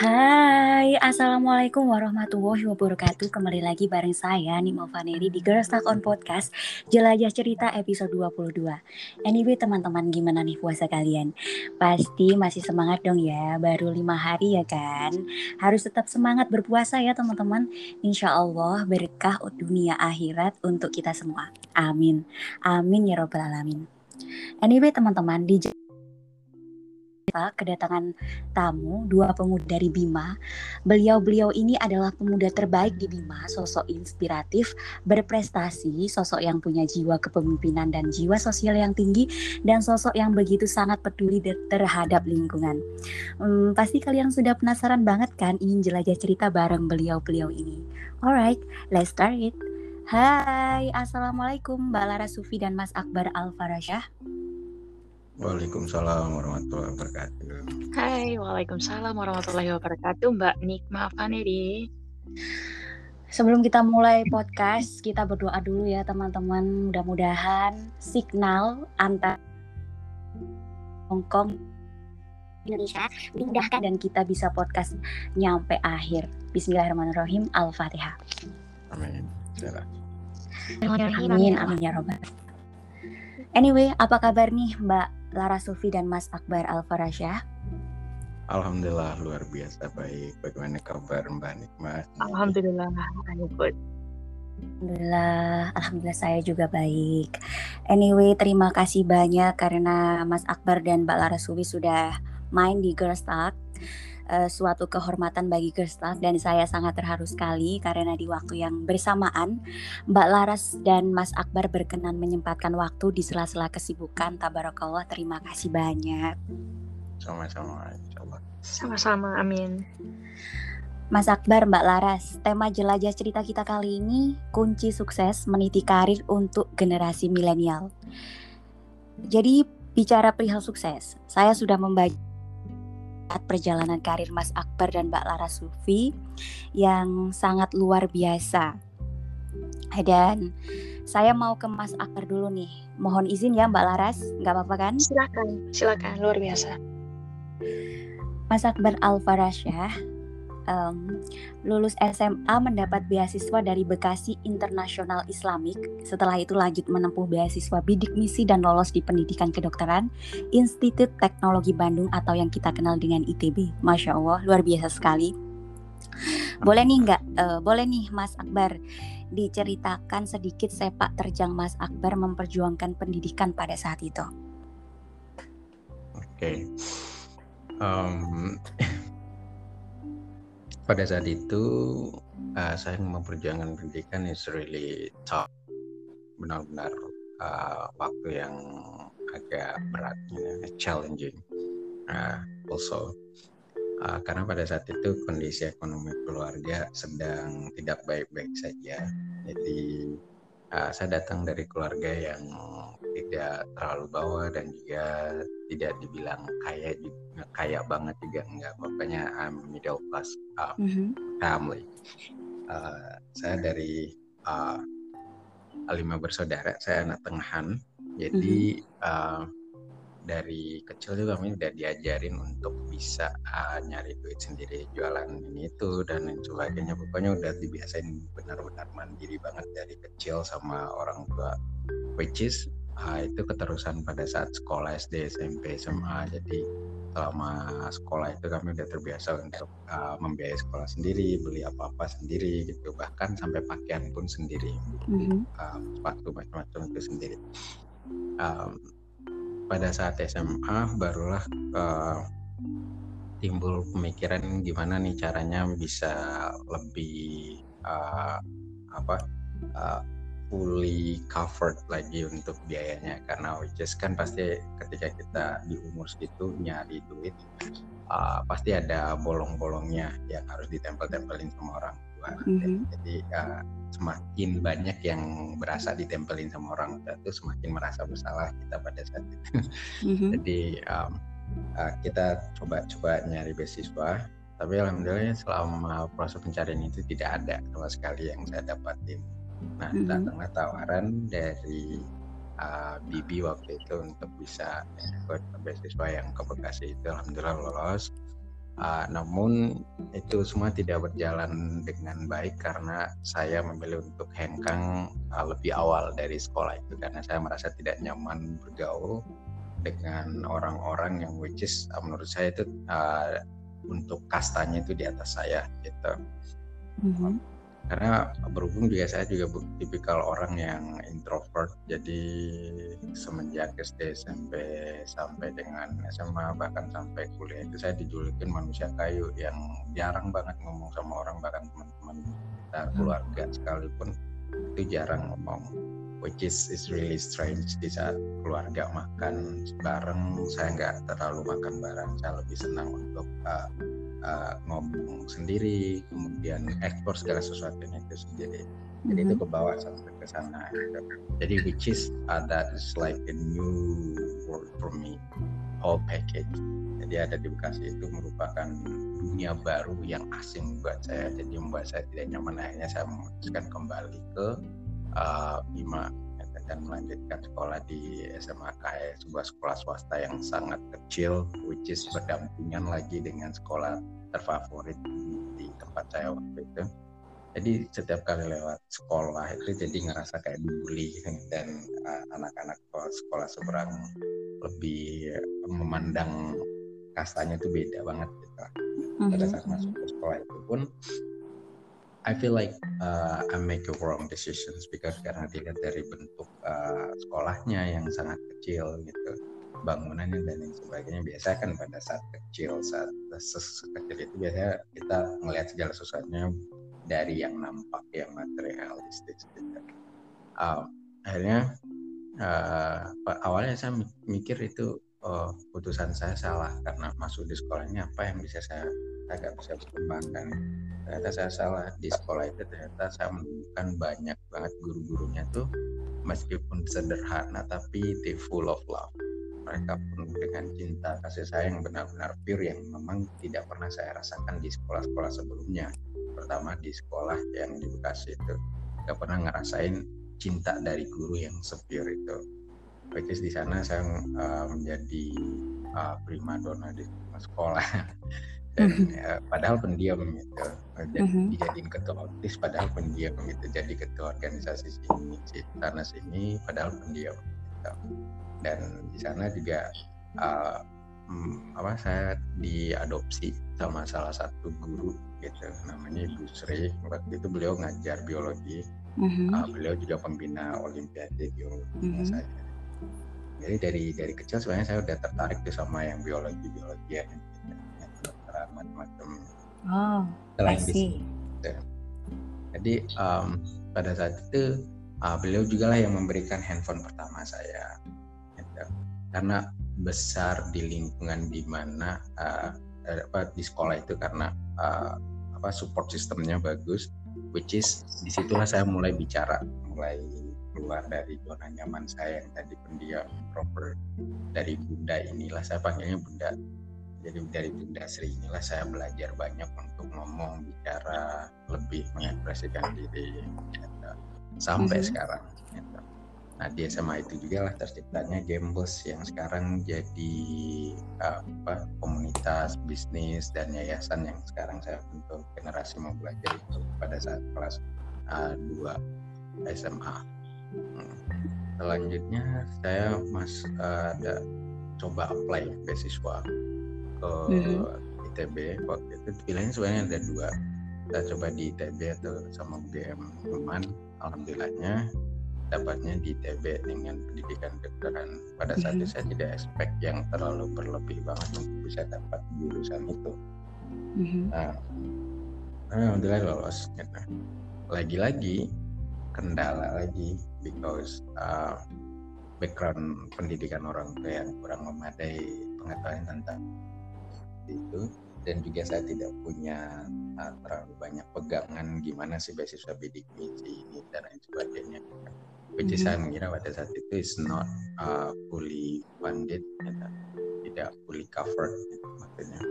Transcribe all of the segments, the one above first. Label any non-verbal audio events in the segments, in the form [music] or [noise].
Hai, Assalamualaikum warahmatullahi wabarakatuh. Kembali lagi bareng saya Nimo Vaneri di Girls Talk on Podcast Jelajah Cerita episode 22 Anyway teman-teman gimana nih puasa kalian? Pasti masih semangat dong ya Baru lima hari ya kan? Harus tetap semangat berpuasa ya teman-teman. Insya Allah berkah dunia akhirat untuk kita semua. Amin. Amin ya robbal alamin. Anyway teman-teman di kedatangan tamu dua pemuda dari Bima. Beliau-beliau ini adalah pemuda terbaik di Bima, sosok inspiratif, berprestasi, sosok yang punya jiwa kepemimpinan dan jiwa sosial yang tinggi, dan sosok yang begitu sangat peduli terhadap lingkungan. Hmm, pasti kalian sudah penasaran banget kan ingin jelajah cerita bareng beliau-beliau ini. Alright, let's start it. Hai, Assalamualaikum Mbak Lara Sufi dan Mas Akbar Al-Farasyah. Waalaikumsalam warahmatullahi wabarakatuh. Hai, Waalaikumsalam warahmatullahi wabarakatuh, Mbak Nikma Vaneri. Sebelum kita mulai podcast, kita berdoa dulu ya teman-teman. Mudah-mudahan signal antar Hongkong Indonesia dimudahkan dan kita bisa podcast nyampe akhir. Bismillahirrahmanirrahim. Al-Fatihah. Amin. Amin. Amin ya robbal. Anyway, apa kabar nih Mbak Lara Sufi dan Mas Akbar Al-Farasyah. Alhamdulillah luar biasa baik. Bagaimana kabar Mbak Nikmat? Alhamdulillah good. Alhamdulillah, alhamdulillah saya juga baik. Anyway, terima kasih banyak karena Mas Akbar dan Mbak Lara Sufi sudah main di Girls Talk. Uh, suatu kehormatan bagi Gerstak dan saya sangat terharu sekali karena di waktu yang bersamaan Mbak Laras dan Mas Akbar berkenan menyempatkan waktu di sela-sela kesibukan. Tabarakallah, terima kasih banyak. Sama-sama, Sama-sama, amin. Mas Akbar, Mbak Laras, tema jelajah cerita kita kali ini kunci sukses meniti karir untuk generasi milenial. Jadi bicara perihal sukses, saya sudah membaca perjalanan karir Mas Akbar dan Mbak Lara Sufi yang sangat luar biasa. Dan saya mau ke Mas Akbar dulu nih. Mohon izin ya Mbak Laras, nggak apa-apa kan? Silakan, silakan, luar biasa. Mas Akbar Al Farasyah um, lulus SMA mendapat beasiswa dari Bekasi International Islamic. Setelah itu lanjut menempuh beasiswa bidik misi dan lolos di pendidikan kedokteran Institut Teknologi Bandung atau yang kita kenal dengan ITB. Masya Allah, luar biasa sekali. Boleh nih nggak? Uh, boleh nih Mas Akbar diceritakan sedikit sepak terjang Mas Akbar memperjuangkan pendidikan pada saat itu. Oke. Okay. Um, pada saat itu uh, saya memperjuangkan pendidikan is really tough. Benar-benar uh, waktu yang agak berat you know, challenging uh, also. Uh, karena pada saat itu kondisi ekonomi keluarga sedang tidak baik-baik saja. Jadi uh, saya datang dari keluarga yang tidak terlalu bawah dan juga tidak dibilang kaya juga kaya banget juga enggak pokoknya I'm middle class uh, mm-hmm. family uh, saya dari uh, lima bersaudara saya anak tengahan jadi mm-hmm. uh, dari kecil juga kami udah diajarin untuk bisa uh, nyari duit sendiri jualan ini itu dan lain sebagainya pokoknya udah dibiasain benar-benar mandiri banget dari kecil sama orang tua which is uh, itu keterusan pada saat sekolah SD, SMP, SMA. Jadi selama sekolah itu kami udah terbiasa untuk uh, membiayai sekolah sendiri, beli apa-apa sendiri gitu, bahkan sampai pakaian pun sendiri, mm-hmm. uh, sepatu macam-macam itu sendiri. Um, pada saat SMA barulah uh, timbul pemikiran gimana nih caranya bisa lebih uh, apa uh, fully covered lagi untuk biayanya. Karena which kan pasti ketika kita di umur segitu nyari duit uh, pasti ada bolong-bolongnya yang harus ditempel-tempelin sama orang mm-hmm. jadi uh, semakin banyak yang berasa ditempelin sama orang tua itu semakin merasa bersalah kita pada saat itu mm-hmm. jadi um, uh, kita coba-coba nyari beasiswa tapi alhamdulillah selama proses pencarian itu tidak ada sama sekali yang saya dapatin Nah, mm-hmm. datanglah tawaran dari uh, Bibi waktu itu untuk bisa ikut beasiswa yang ke Bekasi itu alhamdulillah lolos. Uh, namun itu semua tidak berjalan dengan baik karena saya memilih untuk hengkang uh, lebih awal dari sekolah itu karena saya merasa tidak nyaman bergaul dengan orang-orang yang which is uh, menurut saya itu uh, untuk kastanya itu di atas saya gitu. Mm-hmm karena berhubung juga saya juga tipikal orang yang introvert jadi semenjak SD SMP sampai dengan SMA bahkan sampai kuliah itu saya dijulukin manusia kayu yang jarang banget ngomong sama orang bahkan teman-teman kita hmm. keluarga sekalipun itu jarang ngomong which is is really strange di saat keluarga makan bareng saya nggak terlalu makan bareng saya lebih senang untuk uh, uh, ngomong sendiri kemudian ekspor segala sesuatunya itu sendiri. Jadi mm-hmm. itu ke bawah sampai ke sana gitu. jadi which is uh, that is like a new world for me. Whole package. Jadi ada di Bekasi itu merupakan dunia baru yang asing buat saya. Jadi membuat saya tidak nyaman. Akhirnya saya memutuskan kembali ke uh, Bima dan melanjutkan sekolah di SMA KAE sebuah sekolah swasta yang sangat kecil which is berdampingan lagi dengan sekolah terfavorit di tempat saya waktu itu jadi setiap kali lewat sekolah itu jadi ngerasa kayak dibully dan uh, anak-anak sekolah seberang lebih memandang kastanya itu beda banget gitu pada saat mm-hmm. masuk ke sekolah itu pun I feel like uh, I make a wrong decisions because karena dilihat dari bentuk uh, sekolahnya yang sangat kecil gitu bangunannya dan lain sebagainya biasa kan pada saat kecil saat kecil itu biasanya kita melihat segala sesuatunya dari yang nampak yang materialistis gitu. Uh, akhirnya uh, awalnya saya mikir itu oh, putusan saya salah karena masuk di sekolahnya apa yang bisa saya agak bisa berkembangkan ternyata saya salah. Di sekolah itu ternyata saya menemukan banyak banget guru-gurunya tuh meskipun sederhana tapi they full of love. Mereka penuh dengan cinta kasih sayang benar-benar pure yang memang tidak pernah saya rasakan di sekolah-sekolah sebelumnya. Pertama di sekolah yang di Bekasi itu. Nggak pernah ngerasain cinta dari guru yang sepure itu which is di sana saya uh, menjadi uh, prima dona di sekolah [laughs] dan ya, padahal pendiam gitu jadi mm-hmm. dijadiin ketua otis padahal pendiam gitu jadi ketua organisasi sini sana sini padahal pendiam gitu. dan di sana juga uh, hmm, apa saya diadopsi sama salah satu guru gitu namanya Ibu Sri waktu itu beliau ngajar biologi mm-hmm. uh, beliau juga pembina olimpiade biologi mm-hmm. saya jadi dari dari kecil sebenarnya saya udah tertarik tuh sama yang biologi biologi ya kedokteran macam-macam. Oh selain di jadi um, pada saat itu uh, beliau juga lah yang memberikan handphone pertama saya gitu. karena besar di lingkungan di mana uh, apa di sekolah itu karena uh, apa support sistemnya bagus which is di situlah saya mulai bicara mulai keluar dari zona nyaman saya yang tadi pendiam proper dari bunda inilah saya panggilnya bunda jadi dari bunda Sri inilah saya belajar banyak untuk ngomong bicara lebih mengekspresikan diri gitu. sampai mm -hmm. sekarang gitu. nah di SMA itu juga lah terciptanya Gamebus yang sekarang jadi apa komunitas bisnis dan yayasan yang sekarang saya bentuk generasi mau belajar itu pada saat kelas uh, 2 SMA selanjutnya saya mas uh, ada coba apply beasiswa ke mm-hmm. ITB waktu itu pilihannya sebenarnya ada dua saya coba di ITB atau sama UGM teman alhamdulillahnya dapatnya di ITB dengan pendidikan kedokteran pada saat mm-hmm. itu saya tidak expect yang terlalu berlebih banget untuk bisa dapat jurusan itu mm-hmm. nah alhamdulillah lolos gitu. lagi-lagi kendala lagi because uh, background pendidikan orang tua yang kurang memadai pengetahuan tentang itu dan juga saya tidak punya uh, terlalu banyak pegangan gimana sih beasiswa bidik misi ini dan lain sebagainya. Which is mm -hmm. saya mengira pada saat itu is not uh, fully funded ya, tidak fully covered gitu, maksudnya.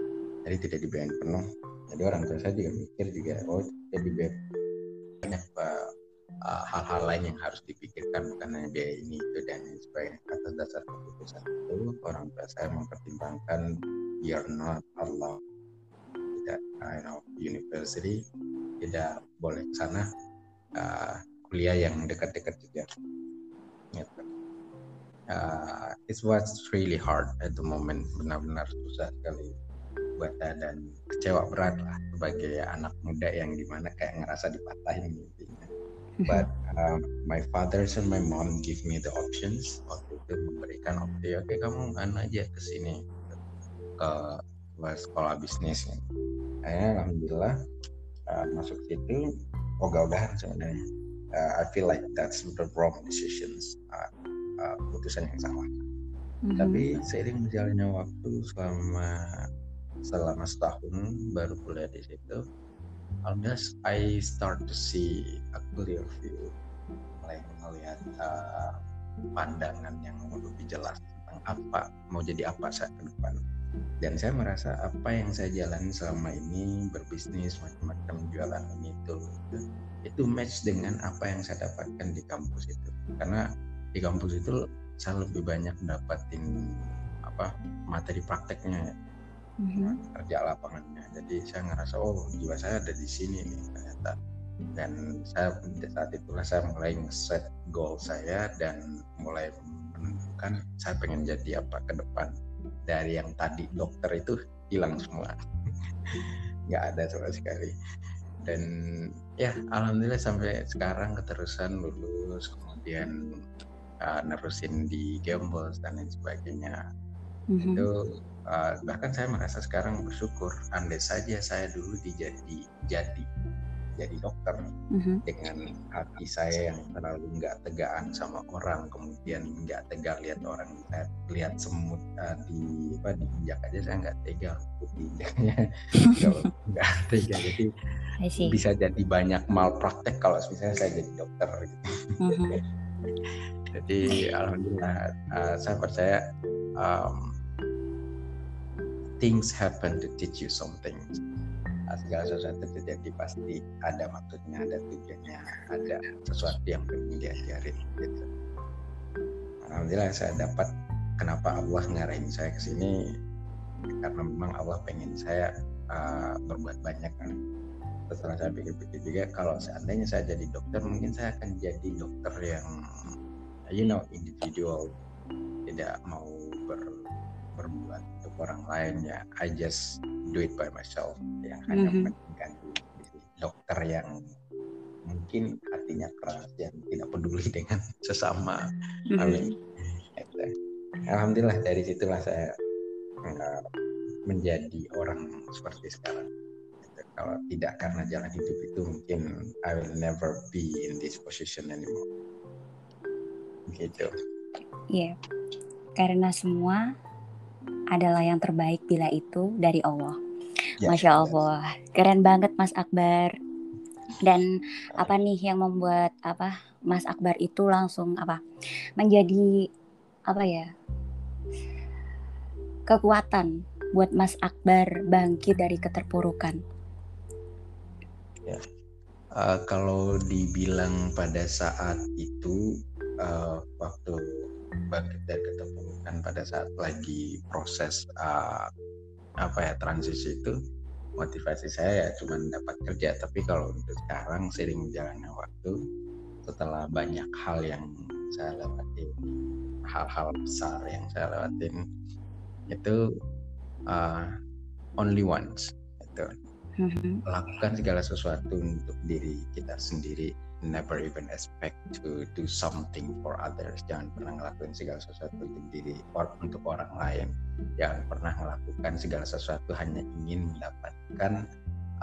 Jadi tidak dibayar penuh. Jadi orang tua saya juga mikir juga oh jadi banyak uh, uh, hal-hal lain yang harus dipikirkan bukan hanya biaya ini itu dan sebagainya. Atas dasar keputusan itu orang tua saya mempertimbangkan you're not Allah uh, you know, university. Tidak boleh ke sana uh, kuliah yang dekat-dekat juga. Gitu. uh, it was really hard at the moment benar-benar susah sekali buat saya dan kecewa berat lah sebagai anak muda yang di mana kayak ngerasa dipatahin mimpinya but uh, my father and my mom give me the options waktu itu memberikan opsi oke okay, kamu anu aja ke sini. Ke, ke sekolah bisnis akhirnya alhamdulillah uh, masuk situ ogah-ogahan sebenarnya. Uh, I feel like that's the wrong decisions uh, uh, putusan yang salah. Mm-hmm. tapi seiring berjalannya waktu selama selama setahun baru kuliah di situ alhamdulillah I start to see a clear view. Mulai melihat uh, pandangan yang lebih jelas tentang apa mau jadi apa saat ke depan. Dan saya merasa apa yang saya jalani selama ini berbisnis macam-macam jualan ini itu itu match dengan apa yang saya dapatkan di kampus itu. Karena di kampus itu saya lebih banyak dapatin apa materi prakteknya mm-hmm. kerja lapangannya. Jadi saya ngerasa oh jiwa saya ada di sini nih ternyata. Dan saya saat itulah saya mulai set goal saya dan mulai menentukan saya pengen jadi apa ke depan. Dari yang tadi dokter itu hilang semua. [laughs] Nggak ada sama sekali. Dan ya alhamdulillah sampai sekarang keterusan lulus kemudian uh, nerusin di Gambles dan lain sebagainya. Mm-hmm. itu uh, bahkan saya merasa sekarang bersyukur andai saja saya dulu dijadi jadi jadi dokter mm-hmm. dengan hati saya yang terlalu nggak tegaan sama orang kemudian nggak tega lihat orang saya lihat semut uh, di apa di injak aja saya nggak tega injaknya [laughs] nggak tega jadi bisa jadi banyak malpraktek kalau misalnya saya jadi dokter gitu. Mm-hmm. [laughs] jadi alhamdulillah uh, saya percaya um, things happen to teach you something segala sesuatu terjadi pasti ada maksudnya ada tujuannya ada sesuatu yang pengen diajarin gitu. Alhamdulillah saya dapat kenapa Allah ngarahin saya ke sini karena memang Allah pengen saya uh, berbuat banyak kan. Setelah saya pikir-pikir juga kalau seandainya saya jadi dokter mungkin saya akan jadi dokter yang you know individual. Tidak mau ber, berbuat untuk orang lain ya I just do it by myself yang hanya mm -hmm. dokter yang mungkin hatinya keras dan tidak peduli [laughs] dengan sesama. Mm -hmm. Amin. Alhamdulillah dari situlah saya uh, menjadi orang seperti sekarang. Kalau tidak karena jalan hidup itu mungkin I will never be in this position anymore. Gitu. Iya. Yeah. Karena semua adalah yang terbaik bila itu dari Allah. Ya, Masya Allah, keren banget Mas Akbar. Dan apa nih yang membuat apa Mas Akbar itu langsung apa menjadi apa ya kekuatan buat Mas Akbar bangkit dari keterpurukan. Ya, uh, kalau dibilang pada saat itu uh, waktu bangkit dari keterpurukan pada saat lagi proses uh, apa ya transisi itu motivasi saya ya cuma dapat kerja. Tapi kalau untuk sekarang sering berjalannya waktu setelah banyak hal yang saya lewatin hal-hal besar yang saya lewatin itu uh, only once itu mm-hmm. lakukan segala sesuatu untuk diri kita sendiri never even expect to do something for others jangan pernah ngelakuin segala sesuatu untuk diri or untuk orang lain jangan pernah melakukan segala sesuatu hanya ingin mendapatkan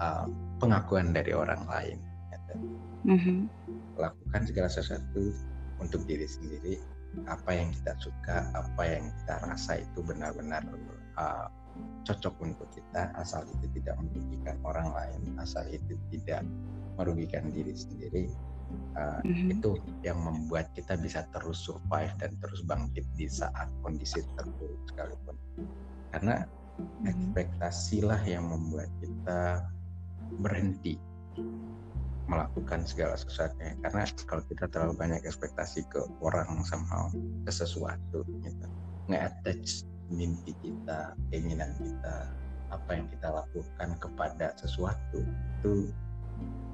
uh, pengakuan dari orang lain gitu. mm-hmm. lakukan segala sesuatu untuk diri sendiri apa yang kita suka apa yang kita rasa itu benar-benar uh, cocok untuk kita asal itu tidak merugikan orang lain asal itu tidak merugikan diri sendiri uh, mm-hmm. itu yang membuat kita bisa terus survive dan terus bangkit di saat kondisi terburuk sekalipun karena mm-hmm. ekspektasilah yang membuat kita berhenti melakukan segala sesuatunya karena kalau kita terlalu banyak ekspektasi ke orang sama ke sesuatu gitu nge-attach mimpi kita keinginan kita apa yang kita lakukan kepada sesuatu itu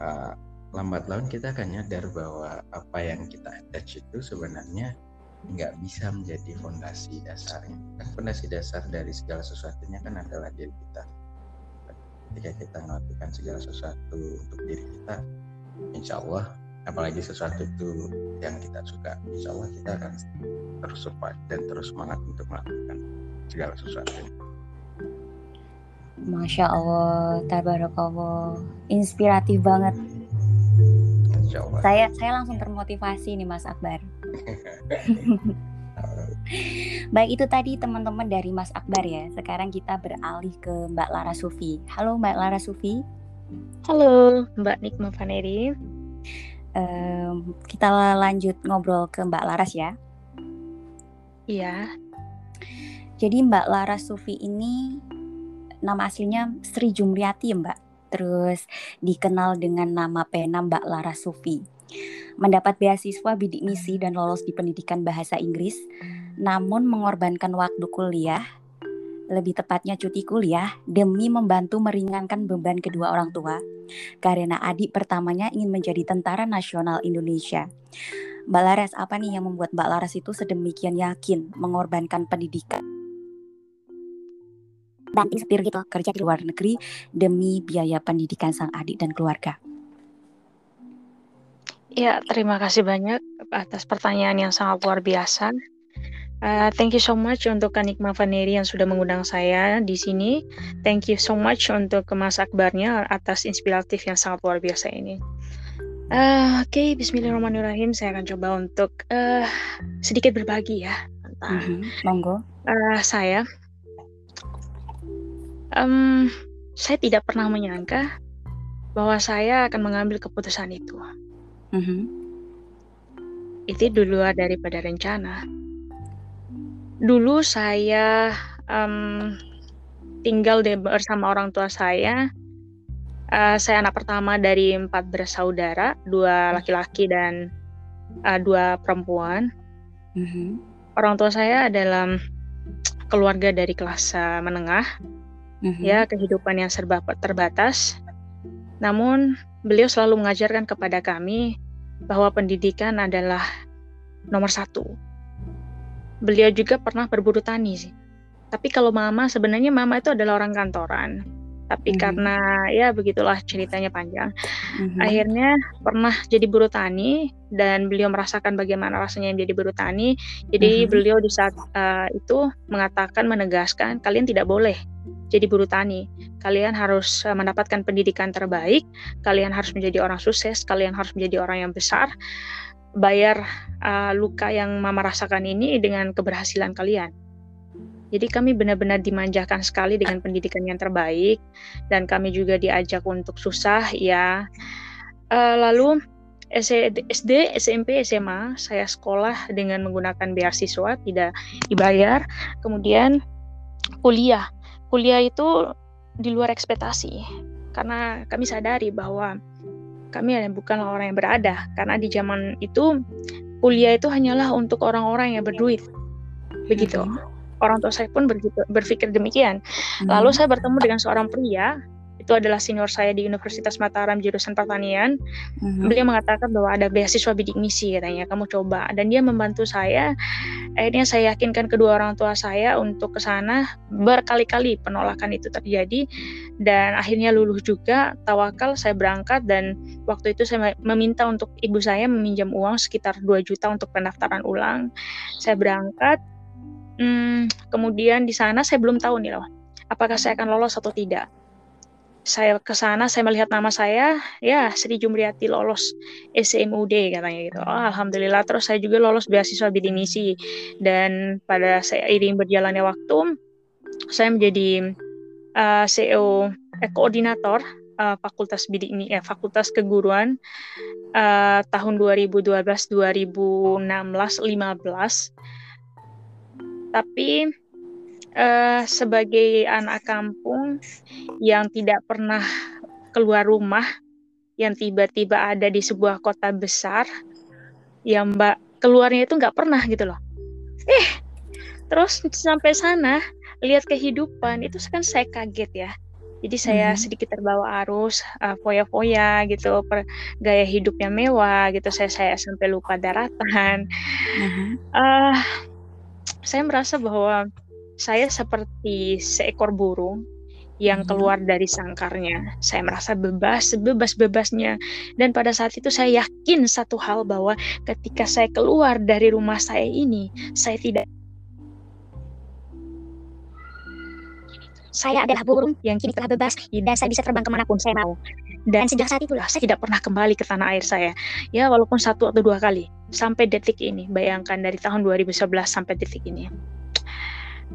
uh, lambat laun kita akan nyadar bahwa apa yang kita attach itu sebenarnya nggak bisa menjadi fondasi dasarnya. Kan fondasi dasar dari segala sesuatunya kan adalah diri kita. Ketika kita melakukan segala sesuatu untuk diri kita, insya Allah, apalagi sesuatu itu yang kita suka, insya Allah kita akan terus support dan terus semangat untuk melakukan segala sesuatu. Masya Allah, tabarakallah, inspiratif banget. Saya saya langsung termotivasi nih Mas Akbar. [laughs] Baik itu tadi teman-teman dari Mas Akbar ya. Sekarang kita beralih ke Mbak Lara Sufi. Halo Mbak Lara Sufi. Halo Mbak Nikma Vaneri. Um, kita lanjut ngobrol ke Mbak Laras ya. Iya. Jadi Mbak Lara Sufi ini nama aslinya Sri Jumriati ya Mbak. Terus dikenal dengan nama pena Mbak Lara Sufi. Mendapat beasiswa bidik misi dan lolos di pendidikan bahasa Inggris, namun mengorbankan waktu kuliah, lebih tepatnya cuti kuliah, demi membantu meringankan beban kedua orang tua, karena adik pertamanya ingin menjadi tentara nasional Indonesia. Mbak Laras, apa nih yang membuat Mbak Laras itu sedemikian yakin mengorbankan pendidikan? Banting setir gitu kerja di luar negeri demi biaya pendidikan sang adik dan keluarga. Ya, terima kasih banyak atas pertanyaan yang sangat luar biasa. Uh, thank you so much untuk Kanikma Vaneri yang sudah mengundang saya di sini. Thank you so much untuk Mas Akbarnya atas inspiratif yang sangat luar biasa ini. Uh, Oke, okay, Bismillahirrahmanirrahim. Saya akan coba untuk uh, sedikit berbagi ya tentang mm -hmm. monggo. Uh, saya um, saya tidak pernah menyangka bahwa saya akan mengambil keputusan itu. Mm-hmm. Itu dulu daripada rencana. Dulu saya um, tinggal de- bersama orang tua saya. Uh, saya anak pertama dari empat bersaudara, dua laki-laki dan uh, dua perempuan. Mm-hmm. Orang tua saya adalah keluarga dari kelas uh, menengah mm-hmm. ya kehidupan yang serba terbatas. Namun beliau selalu mengajarkan kepada kami bahwa pendidikan adalah nomor satu. Beliau juga pernah berburu tani sih. Tapi kalau mama sebenarnya mama itu adalah orang kantoran tapi mm-hmm. karena ya begitulah ceritanya panjang. Mm-hmm. Akhirnya pernah jadi buruh tani dan beliau merasakan bagaimana rasanya menjadi buruh tani. Jadi mm-hmm. beliau di saat uh, itu mengatakan menegaskan kalian tidak boleh jadi buruh tani. Kalian harus uh, mendapatkan pendidikan terbaik, kalian harus menjadi orang sukses, kalian harus menjadi orang yang besar. Bayar uh, luka yang mama rasakan ini dengan keberhasilan kalian. Jadi kami benar-benar dimanjakan sekali dengan pendidikan yang terbaik dan kami juga diajak untuk susah ya. Uh, lalu SD, SMP, SMA saya sekolah dengan menggunakan beasiswa tidak dibayar. Kemudian kuliah. Kuliah itu di luar ekspektasi karena kami sadari bahwa kami bukan orang yang berada karena di zaman itu kuliah itu hanyalah untuk orang-orang yang berduit. Begitu. Orang tua saya pun berpikir demikian. Hmm. Lalu saya bertemu dengan seorang pria, itu adalah senior saya di Universitas Mataram jurusan pertanian. Hmm. Beliau mengatakan bahwa ada beasiswa bidik misi katanya, kamu coba. Dan dia membantu saya. Akhirnya saya yakinkan kedua orang tua saya untuk ke sana. Berkali-kali penolakan itu terjadi dan akhirnya luluh juga. Tawakal saya berangkat dan waktu itu saya meminta untuk ibu saya meminjam uang sekitar 2 juta untuk pendaftaran ulang. Saya berangkat Hmm, kemudian di sana saya belum tahu nih loh, apakah saya akan lolos atau tidak. Saya ke sana, saya melihat nama saya, ya Sri Jumriati lolos SMUD katanya gitu. Oh, Alhamdulillah. Terus saya juga lolos beasiswa bidik misi dan pada saya iring berjalannya waktu, saya menjadi uh, CEO eh, koordinator uh, Fakultas Bidik ini, eh, Fakultas Keguruan uh, tahun 2012, 2016, 15 tapi uh, sebagai anak kampung yang tidak pernah keluar rumah, yang tiba-tiba ada di sebuah kota besar, yang mbak keluarnya itu nggak pernah gitu loh. Eh, terus sampai sana lihat kehidupan itu kan saya kaget ya jadi saya mm -hmm. sedikit terbawa arus uh, foya-foya gitu per gaya hidupnya mewah gitu saya saya sampai lupa daratan mm -hmm. uh, saya merasa bahwa saya seperti seekor burung yang mm-hmm. keluar dari sangkarnya. Saya merasa bebas, sebebas-bebasnya. Dan pada saat itu saya yakin satu hal bahwa ketika saya keluar dari rumah saya ini, saya tidak saya adalah burung yang kini telah bebas dan saya bisa terbang ke mana pun saya mau. Dan sejak saat itulah saya tidak pernah kembali ke tanah air saya. Ya walaupun satu atau dua kali sampai detik ini. Bayangkan dari tahun 2011 sampai detik ini.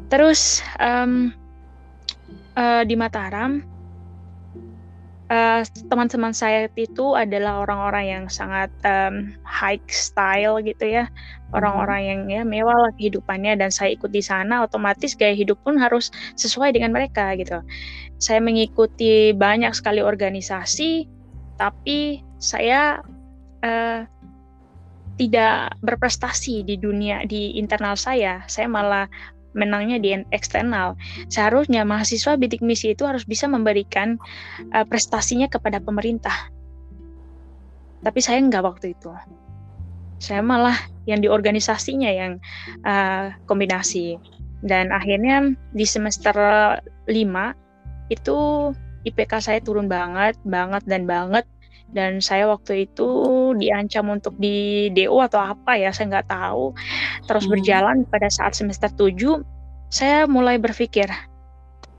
Terus um, uh, di Mataram uh, teman-teman saya itu adalah orang-orang yang sangat um, high style gitu ya. Orang-orang yang ya mewah lah kehidupannya dan saya ikut di sana otomatis gaya hidup pun harus sesuai dengan mereka gitu. Saya mengikuti banyak sekali organisasi tapi saya uh, tidak berprestasi di dunia di internal saya. Saya malah menangnya di eksternal. Seharusnya mahasiswa bidik misi itu harus bisa memberikan uh, prestasinya kepada pemerintah. Tapi saya nggak waktu itu. Saya malah yang di organisasinya yang uh, kombinasi. Dan akhirnya di semester 5 itu IPK saya turun banget, banget dan banget dan saya waktu itu diancam untuk di DO atau apa ya saya nggak tahu. Terus hmm. berjalan pada saat semester 7 saya mulai berpikir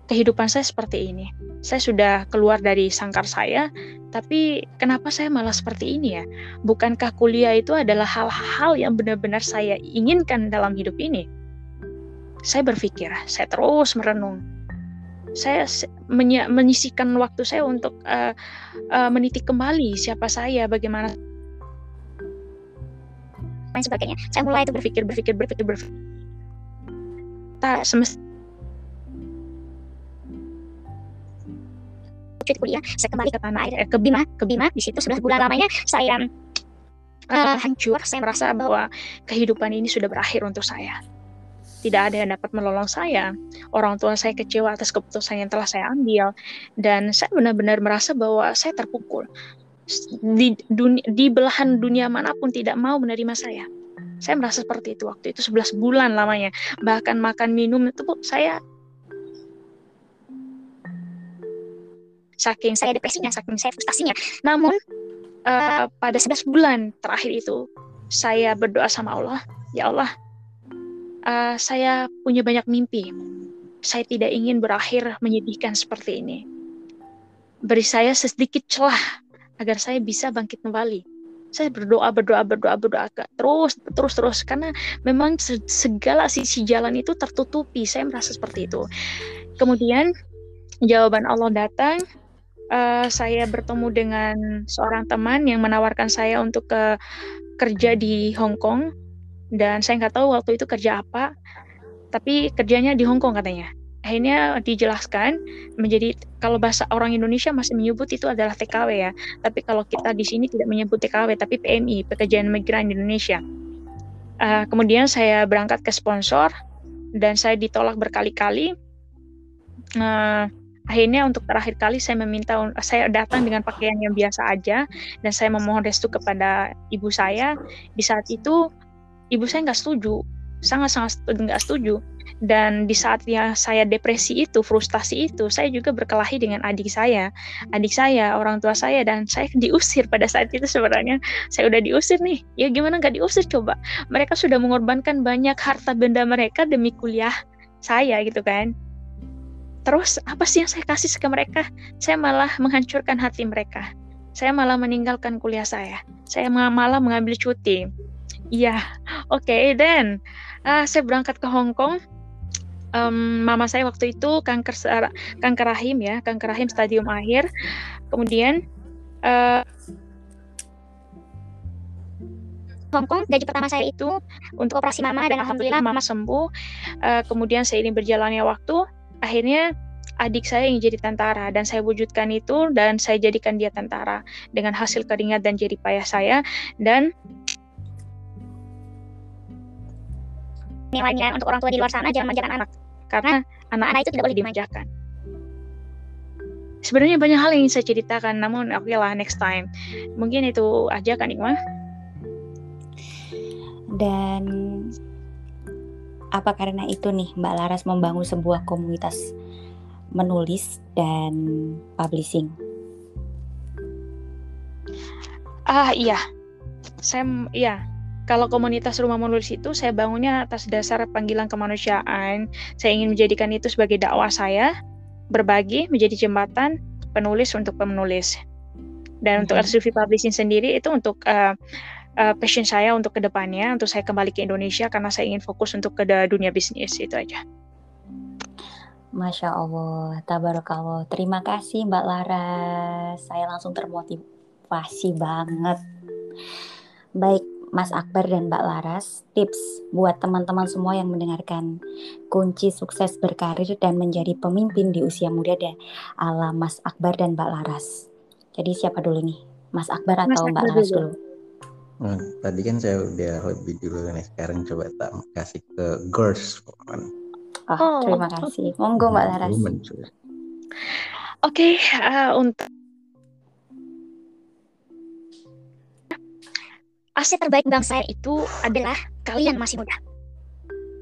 kehidupan saya seperti ini. Saya sudah keluar dari sangkar saya tapi kenapa saya malah seperti ini ya? Bukankah kuliah itu adalah hal-hal yang benar-benar saya inginkan dalam hidup ini? Saya berpikir saya terus merenung saya menyisikan waktu saya untuk uh, uh, menitik kembali siapa saya, bagaimana dan sebagainya. Saya mulai itu berpikir, berpikir, berpikir, berpikir. Tak semesta kuliah, saya kembali ke tanah air, eh, ke Bima, ke Bima. Di situ 11 bulan lamanya saya uh, hancur. Saya merasa bahwa kehidupan ini sudah berakhir untuk saya tidak ada yang dapat menolong saya. Orang tua saya kecewa atas keputusan yang telah saya ambil dan saya benar-benar merasa bahwa saya terpukul. Di, dunia, di belahan dunia mana pun tidak mau menerima saya. Saya merasa seperti itu waktu itu 11 bulan lamanya. Bahkan makan minum itu saya saking saya depresinya, saking saya frustasinya. Namun uh, pada 11 bulan terakhir itu saya berdoa sama Allah, ya Allah, uh, saya punya banyak mimpi. Saya tidak ingin berakhir menyedihkan seperti ini. Beri saya sedikit celah agar saya bisa bangkit kembali. Saya berdoa, berdoa, berdoa, berdoa terus, terus, terus karena memang segala sisi jalan itu tertutupi. Saya merasa seperti itu. Kemudian jawaban Allah datang. Uh, saya bertemu dengan seorang teman yang menawarkan saya untuk ke kerja di Hong Kong dan saya nggak tahu waktu itu kerja apa tapi kerjanya di Hong Kong katanya. Akhirnya dijelaskan menjadi kalau bahasa orang Indonesia masih menyebut itu adalah TKW ya. Tapi kalau kita di sini tidak menyebut TKW tapi PMI pekerjaan migran Indonesia. Uh, kemudian saya berangkat ke sponsor dan saya ditolak berkali-kali. Uh, akhirnya untuk terakhir kali saya meminta saya datang dengan pakaian yang biasa aja dan saya memohon restu kepada ibu saya. Di saat itu ibu saya nggak setuju. Sangat-sangat nggak setuju. Dan di saat ya saya depresi itu frustasi itu saya juga berkelahi dengan adik saya. Adik saya orang tua saya dan saya [laughs] diusir pada saat itu sebenarnya. Saya udah diusir nih. Ya gimana nggak diusir coba? Mereka sudah mengorbankan banyak harta benda mereka demi kuliah saya gitu kan. Terus apa sih yang saya kasih ke mereka? Saya malah menghancurkan hati mereka. Saya malah meninggalkan kuliah saya. Saya malah mengambil cuti Iya, oke. Okay, dan uh, saya berangkat ke Hong Kong. Um, mama saya waktu itu kanker kanker rahim ya, kanker rahim stadium akhir. Kemudian uh, Hong Kong gaji pertama saya itu untuk operasi mama dan alhamdulillah mama sembuh. Uh, kemudian seiring berjalannya waktu, akhirnya adik saya yang jadi tentara dan saya wujudkan itu dan saya jadikan dia tentara dengan hasil keringat dan jerih payah saya dan nilainya untuk orang tua di luar sana jangan jangan anak karena Anak-anak itu tidak boleh dimanjakan. Sebenarnya banyak hal yang ingin saya ceritakan, namun oke okay lah next time. Mungkin itu aja kan Ikma. Dan apa karena itu nih Mbak Laras membangun sebuah komunitas menulis dan publishing? Ah iya, saya iya kalau komunitas rumah menulis itu saya bangunnya atas dasar panggilan kemanusiaan. Saya ingin menjadikan itu sebagai dakwah saya, berbagi menjadi jembatan penulis untuk penulis. Dan hmm. untuk RCV Publishing sendiri itu untuk uh, uh, passion saya untuk ke depannya, untuk saya kembali ke Indonesia karena saya ingin fokus untuk ke dunia bisnis itu aja. Masya Allah, tabarakallah. Terima kasih Mbak Laras. Saya langsung termotivasi banget. Baik, Mas Akbar dan Mbak Laras, tips buat teman-teman semua yang mendengarkan kunci sukses berkarir dan menjadi pemimpin di usia muda dan ala Mas Akbar dan Mbak Laras. Jadi siapa dulu nih? Mas Akbar atau Mas Mbak Laras dulu? Nah, tadi kan saya udah lebih dulu nih, sekarang coba tak kasih ke girls. Oh, oh, terima kasih. Monggo Mbak Laras. Oke, okay, uh, untuk aset terbaik bangsa itu adalah kalian masih muda.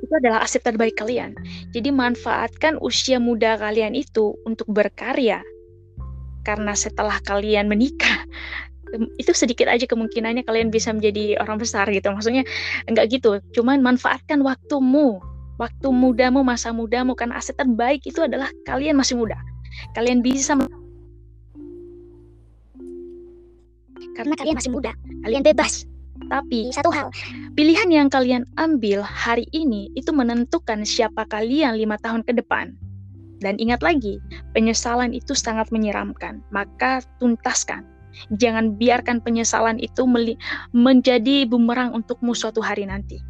Itu adalah aset terbaik kalian. Jadi manfaatkan usia muda kalian itu untuk berkarya. Karena setelah kalian menikah, itu sedikit aja kemungkinannya kalian bisa menjadi orang besar gitu. Maksudnya enggak gitu. Cuman manfaatkan waktumu, waktu mudamu, masa mudamu karena aset terbaik itu adalah kalian masih muda. Kalian bisa karena kalian masih muda, kalian bebas tapi satu hal, pilihan yang kalian ambil hari ini itu menentukan siapa kalian lima tahun ke depan. Dan ingat lagi, penyesalan itu sangat menyeramkan. Maka tuntaskan. Jangan biarkan penyesalan itu menjadi bumerang untukmu suatu hari nanti.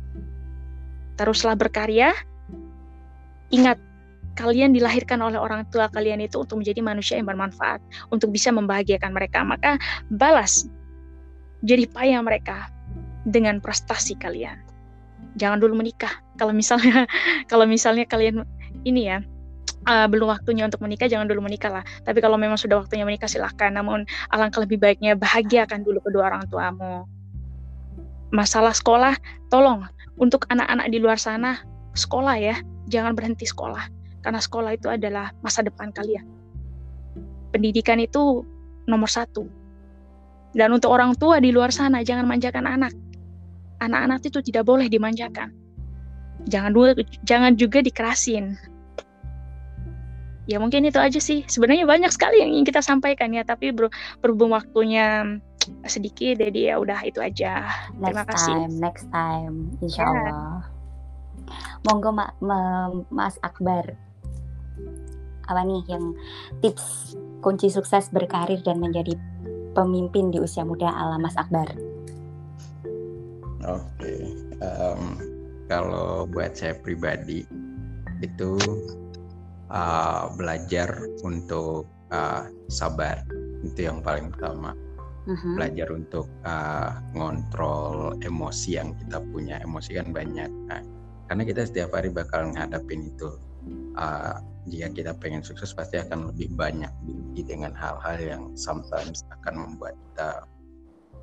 Teruslah berkarya. Ingat, kalian dilahirkan oleh orang tua kalian itu untuk menjadi manusia yang bermanfaat, untuk bisa membahagiakan mereka. Maka balas jadi payah mereka dengan prestasi kalian. Jangan dulu menikah. Kalau misalnya [laughs] kalau misalnya kalian ini ya uh, belum waktunya untuk menikah, jangan dulu menikah lah. Tapi kalau memang sudah waktunya menikah silahkan. Namun alangkah lebih baiknya bahagiakan dulu kedua orang tuamu. Masalah sekolah, tolong untuk anak-anak di luar sana sekolah ya, jangan berhenti sekolah karena sekolah itu adalah masa depan kalian. Pendidikan itu nomor satu. Dan untuk orang tua di luar sana jangan manjakan anak anak-anak itu tidak boleh dimanjakan. Jangan dulu, jangan juga dikerasin. Ya mungkin itu aja sih. Sebenarnya banyak sekali yang ingin kita sampaikan ya, tapi bro, berhubung waktunya sedikit, jadi ya udah itu aja. Next Terima kasih. Time, next time, insya ya. Allah. Monggo ma ma Mas Akbar, apa nih yang tips kunci sukses berkarir dan menjadi pemimpin di usia muda ala Mas Akbar? Oke, okay. um, kalau buat saya pribadi itu uh, belajar untuk uh, sabar itu yang paling utama. Uh-huh. Belajar untuk uh, ngontrol emosi yang kita punya. Emosi kan banyak. Nah, karena kita setiap hari bakal ngadapin itu. Uh, jika kita pengen sukses pasti akan lebih banyak dengan hal-hal yang sometimes akan membuat kita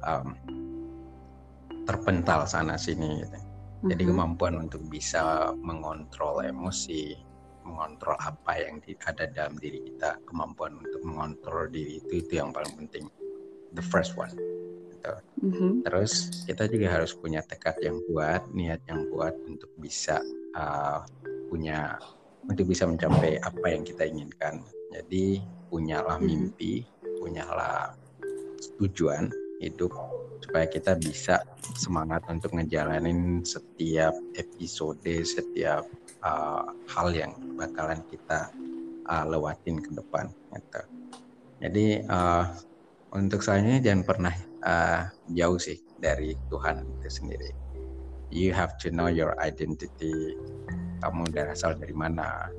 um, terpental sana sini gitu. Jadi mm-hmm. kemampuan untuk bisa mengontrol emosi, mengontrol apa yang ada dalam diri kita, kemampuan untuk mengontrol diri itu itu yang paling penting. The first one. Gitu. Mm-hmm. Terus kita juga harus punya tekad yang kuat, niat yang kuat untuk bisa uh, punya untuk bisa mencapai apa yang kita inginkan. Jadi punyalah mm-hmm. mimpi, punyalah tujuan hidup supaya kita bisa semangat untuk ngejalanin setiap episode, setiap uh, hal yang bakalan kita uh, lewatin ke depan. Gitu. Jadi uh, untuk saya jangan pernah uh, jauh sih dari Tuhan itu sendiri. You have to know your identity. Kamu berasal dari mana,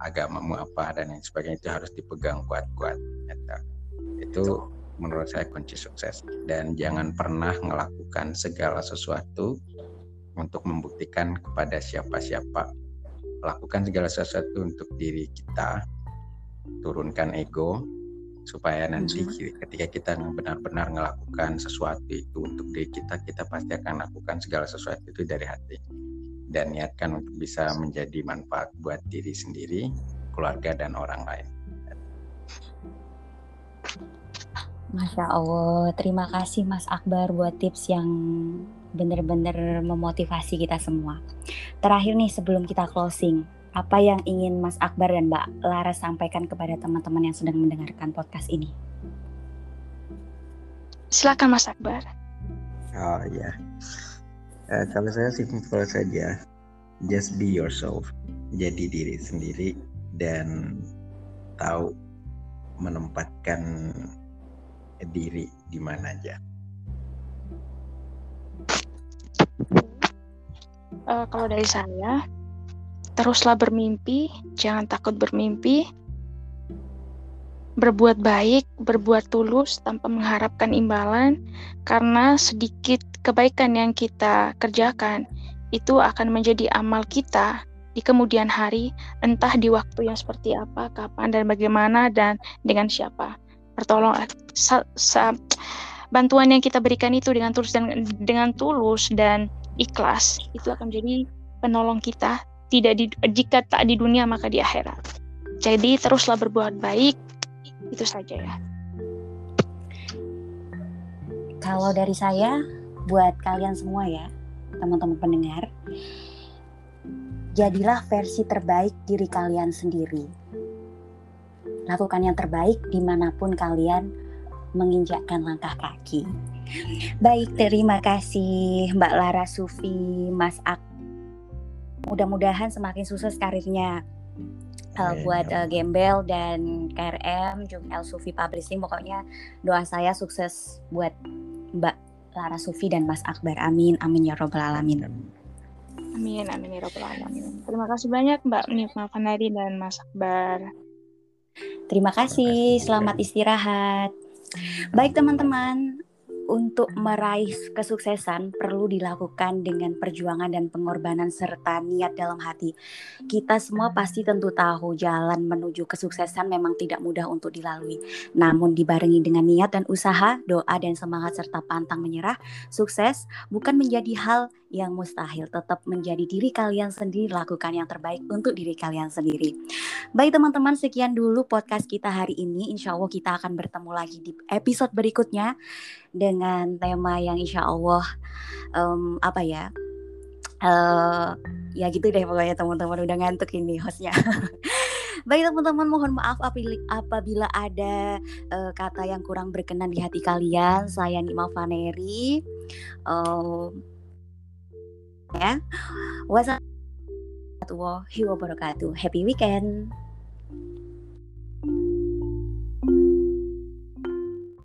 agamamu apa dan lain sebagainya itu harus dipegang kuat-kuat. Gitu. Itu menurut saya kunci sukses. Dan jangan pernah melakukan segala sesuatu untuk membuktikan kepada siapa-siapa. Lakukan segala sesuatu untuk diri kita. Turunkan ego supaya nanti mm-hmm. ketika kita benar-benar melakukan sesuatu itu untuk diri kita kita pasti akan lakukan segala sesuatu itu dari hati. Dan niatkan untuk bisa menjadi manfaat buat diri sendiri keluarga dan orang lain Masya Allah, terima kasih Mas Akbar buat tips yang benar-benar memotivasi kita semua. Terakhir nih sebelum kita closing, apa yang ingin Mas Akbar dan Mbak Lara sampaikan kepada teman-teman yang sedang mendengarkan podcast ini? Silakan Mas Akbar. Oh ya, uh, kalau saya simpel saja, just be yourself, jadi diri sendiri dan tahu menempatkan diri di mana aja. Uh, kalau dari saya, teruslah bermimpi, jangan takut bermimpi, berbuat baik, berbuat tulus tanpa mengharapkan imbalan, karena sedikit kebaikan yang kita kerjakan itu akan menjadi amal kita di kemudian hari, entah di waktu yang seperti apa, kapan, dan bagaimana, dan dengan siapa. Pertolong, sa, sa, bantuan yang kita berikan itu dengan tulus dan dengan tulus dan ikhlas itu akan menjadi penolong kita tidak di, jika tak di dunia maka di akhirat. Jadi teruslah berbuat baik. Itu saja ya. Kalau dari saya buat kalian semua ya, teman-teman pendengar, jadilah versi terbaik diri kalian sendiri. Lakukan yang terbaik di mana pun kalian menginjakkan langkah kaki. Baik, terima kasih Mbak Lara Sufi, Mas Ak mudah-mudahan semakin sukses karirnya uh, buat uh, Gembel dan KRM juga El Sufi Publishing. Pokoknya doa saya sukses buat Mbak Lara Sufi dan Mas Akbar. Amin amin ya robbal alamin. Amin. Amin ya robbal alamin. Terima kasih banyak Mbak Nifma Fanari dan Mas Akbar terima kasih selamat istirahat baik teman-teman untuk meraih kesuksesan perlu dilakukan dengan perjuangan dan pengorbanan serta niat dalam hati. Kita semua pasti tentu tahu jalan menuju kesuksesan memang tidak mudah untuk dilalui. Namun dibarengi dengan niat dan usaha, doa dan semangat serta pantang menyerah, sukses bukan menjadi hal yang mustahil, tetap menjadi diri kalian sendiri, lakukan yang terbaik untuk diri kalian sendiri. Baik teman-teman, sekian dulu podcast kita hari ini. Insya Allah kita akan bertemu lagi di episode berikutnya dengan tema yang insya Allah um, apa ya uh, ya gitu deh pokoknya teman-teman udah ngantuk ini hostnya [laughs] Baik teman-teman mohon maaf apabila ada uh, kata yang kurang berkenan di hati kalian. Saya Nima Vaneri. Uh, ya. Wassalamualaikum warahmatullahi wabarakatuh. Happy weekend.